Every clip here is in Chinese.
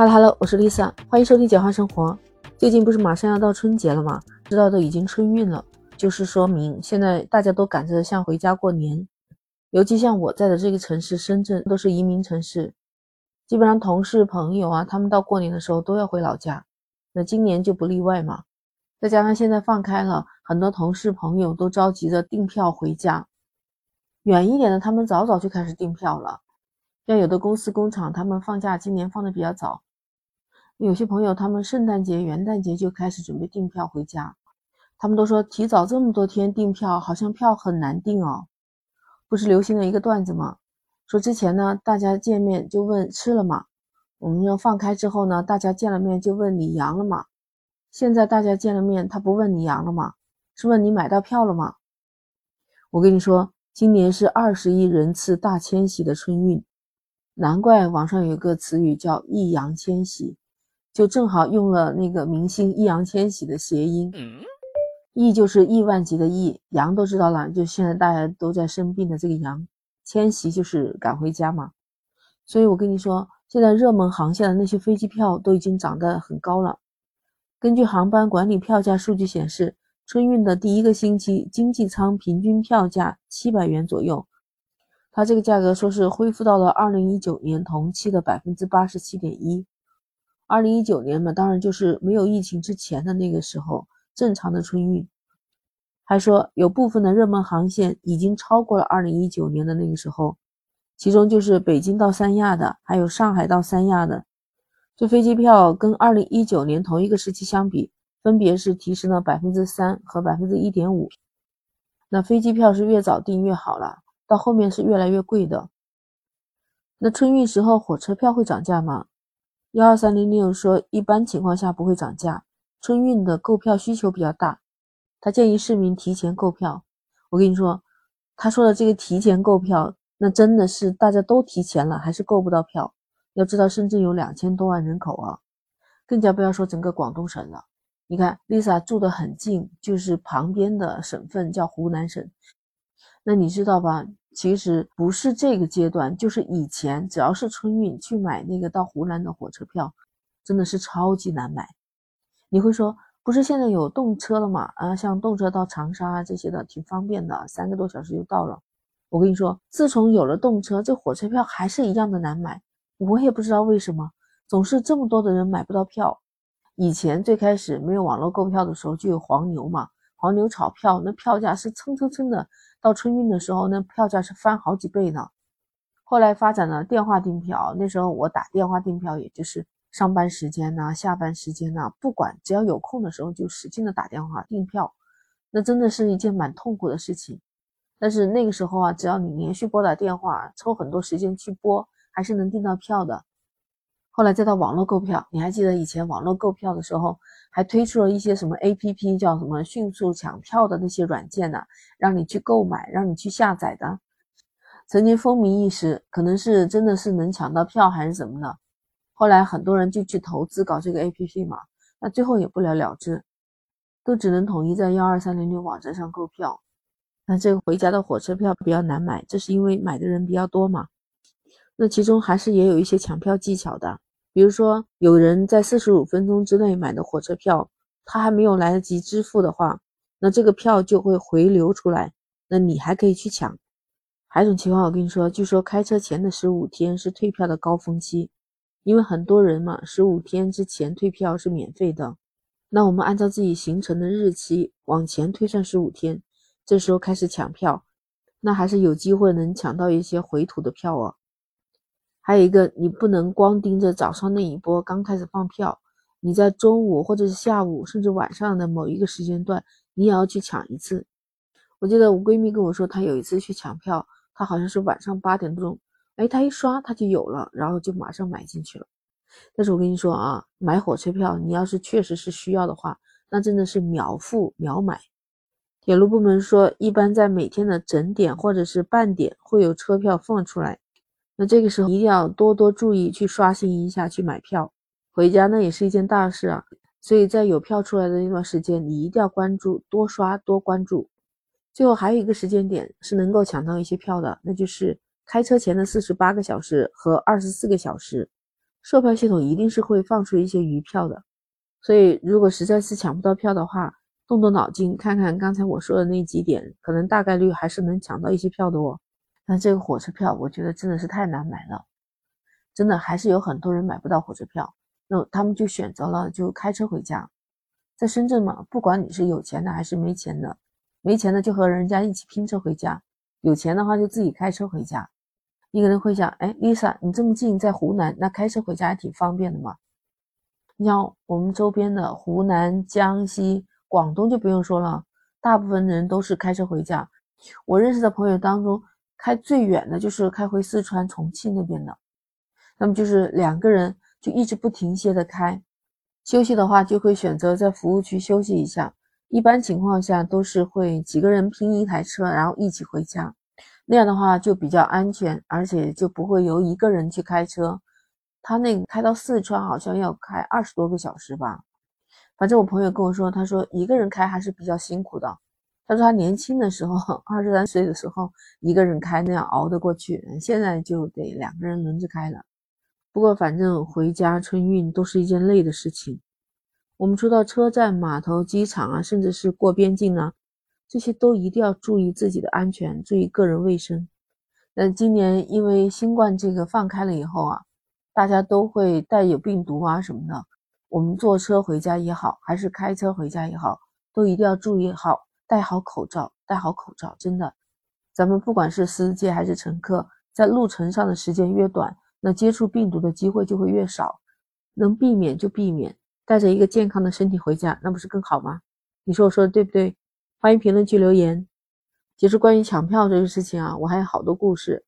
Hello Hello，我是 Lisa，欢迎收听简化生活。最近不是马上要到春节了吗？知道都已经春运了，就是说明现在大家都赶着像回家过年。尤其像我在的这个城市深圳，都是移民城市，基本上同事朋友啊，他们到过年的时候都要回老家，那今年就不例外嘛。再加上现在放开了，很多同事朋友都着急着订票回家。远一点的，他们早早就开始订票了。像有的公司工厂，他们放假今年放的比较早。有些朋友他们圣诞节、元旦节就开始准备订票回家。他们都说提早这么多天订票，好像票很难订哦。不是流行了一个段子吗？说之前呢，大家见面就问吃了吗？我们要放开之后呢，大家见了面就问你阳了吗？现在大家见了面，他不问你阳了吗？是问你买到票了吗？我跟你说。今年是二十亿人次大迁徙的春运，难怪网上有一个词语叫“易烊千玺”，就正好用了那个明星易烊千玺的谐音。亿就是亿万级的亿，羊都知道了，就现在大家都在生病的这个羊，千玺就是赶回家嘛。所以我跟你说，现在热门航线的那些飞机票都已经涨得很高了。根据航班管理票价数据显示。春运的第一个星期，经济舱平均票价七百元左右，它这个价格说是恢复到了二零一九年同期的百分之八十七点一。二零一九年嘛，当然就是没有疫情之前的那个时候正常的春运。还说有部分的热门航线已经超过了二零一九年的那个时候，其中就是北京到三亚的，还有上海到三亚的，这飞机票跟二零一九年同一个时期相比。分别是提升了百分之三和百分之一点五。那飞机票是越早订越好了，到后面是越来越贵的。那春运时候火车票会涨价吗？幺二三零六说，一般情况下不会涨价。春运的购票需求比较大，他建议市民提前购票。我跟你说，他说的这个提前购票，那真的是大家都提前了，还是购不到票？要知道深圳有两千多万人口啊，更加不要说整个广东省了。你看，Lisa 住的很近，就是旁边的省份叫湖南省。那你知道吧？其实不是这个阶段，就是以前，只要是春运去买那个到湖南的火车票，真的是超级难买。你会说，不是现在有动车了吗？啊，像动车到长沙啊这些的，挺方便的，三个多小时就到了。我跟你说，自从有了动车，这火车票还是一样的难买。我也不知道为什么，总是这么多的人买不到票。以前最开始没有网络购票的时候，就有黄牛嘛，黄牛炒票，那票价是蹭蹭蹭的。到春运的时候，那票价是翻好几倍呢。后来发展了电话订票，那时候我打电话订票，也就是上班时间呐、下班时间呐，不管只要有空的时候，就使劲的打电话订票。那真的是一件蛮痛苦的事情。但是那个时候啊，只要你连续拨打电话，抽很多时间去拨，还是能订到票的。后来再到网络购票，你还记得以前网络购票的时候，还推出了一些什么 A P P，叫什么迅速抢票的那些软件呢？让你去购买，让你去下载的，曾经风靡一时，可能是真的是能抢到票还是怎么的。后来很多人就去投资搞这个 A P P 嘛，那最后也不了了之，都只能统一在幺二三零六网站上购票。那这个回家的火车票比较难买，这是因为买的人比较多嘛。那其中还是也有一些抢票技巧的，比如说有人在四十五分钟之内买的火车票，他还没有来得及支付的话，那这个票就会回流出来，那你还可以去抢。还有一种情况，我跟你说，据说开车前的十五天是退票的高峰期，因为很多人嘛，十五天之前退票是免费的。那我们按照自己行程的日期往前推算十五天，这时候开始抢票，那还是有机会能抢到一些回土的票哦。还有一个，你不能光盯着早上那一波刚开始放票，你在中午或者是下午，甚至晚上的某一个时间段，你也要去抢一次。我记得我闺蜜跟我说，她有一次去抢票，她好像是晚上八点多钟，哎，她一刷她就有了，然后就马上买进去了。但是我跟你说啊，买火车票，你要是确实是需要的话，那真的是秒付秒买。铁路部门说，一般在每天的整点或者是半点会有车票放出来。那这个时候一定要多多注意，去刷新一下，去买票回家，那也是一件大事啊。所以在有票出来的那段时间，你一定要关注，多刷多关注。最后还有一个时间点是能够抢到一些票的，那就是开车前的四十八个小时和二十四个小时。售票系统一定是会放出一些余票的。所以，如果实在是抢不到票的话，动动脑筋看看刚才我说的那几点，可能大概率还是能抢到一些票的哦。那这个火车票，我觉得真的是太难买了，真的还是有很多人买不到火车票，那他们就选择了就开车回家。在深圳嘛，不管你是有钱的还是没钱的，没钱的就和人家一起拼车回家，有钱的话就自己开车回家。你可能会想，哎，Lisa，你这么近在湖南，那开车回家还挺方便的嘛。你像我们周边的湖南、江西、广东就不用说了，大部分人都是开车回家。我认识的朋友当中。开最远的就是开回四川、重庆那边的，那么就是两个人就一直不停歇的开，休息的话就会选择在服务区休息一下。一般情况下都是会几个人拼一台车，然后一起回家，那样的话就比较安全，而且就不会由一个人去开车。他那个开到四川好像要开二十多个小时吧，反正我朋友跟我说，他说一个人开还是比较辛苦的。他说他年轻的时候，二十三岁的时候一个人开那样熬得过去，现在就得两个人轮着开了。不过反正回家春运都是一件累的事情。我们出到车站、码头、机场啊，甚至是过边境啊，这些都一定要注意自己的安全，注意个人卫生。那今年因为新冠这个放开了以后啊，大家都会带有病毒啊什么的。我们坐车回家也好，还是开车回家也好，都一定要注意好。戴好口罩，戴好口罩，真的，咱们不管是司机还是乘客，在路程上的时间越短，那接触病毒的机会就会越少，能避免就避免，带着一个健康的身体回家，那不是更好吗？你说我说的对不对？欢迎评论区留言。其实关于抢票这个事情啊，我还有好多故事，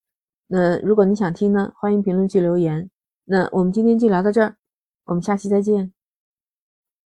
那如果你想听呢，欢迎评论区留言。那我们今天就聊到这儿，我们下期再见。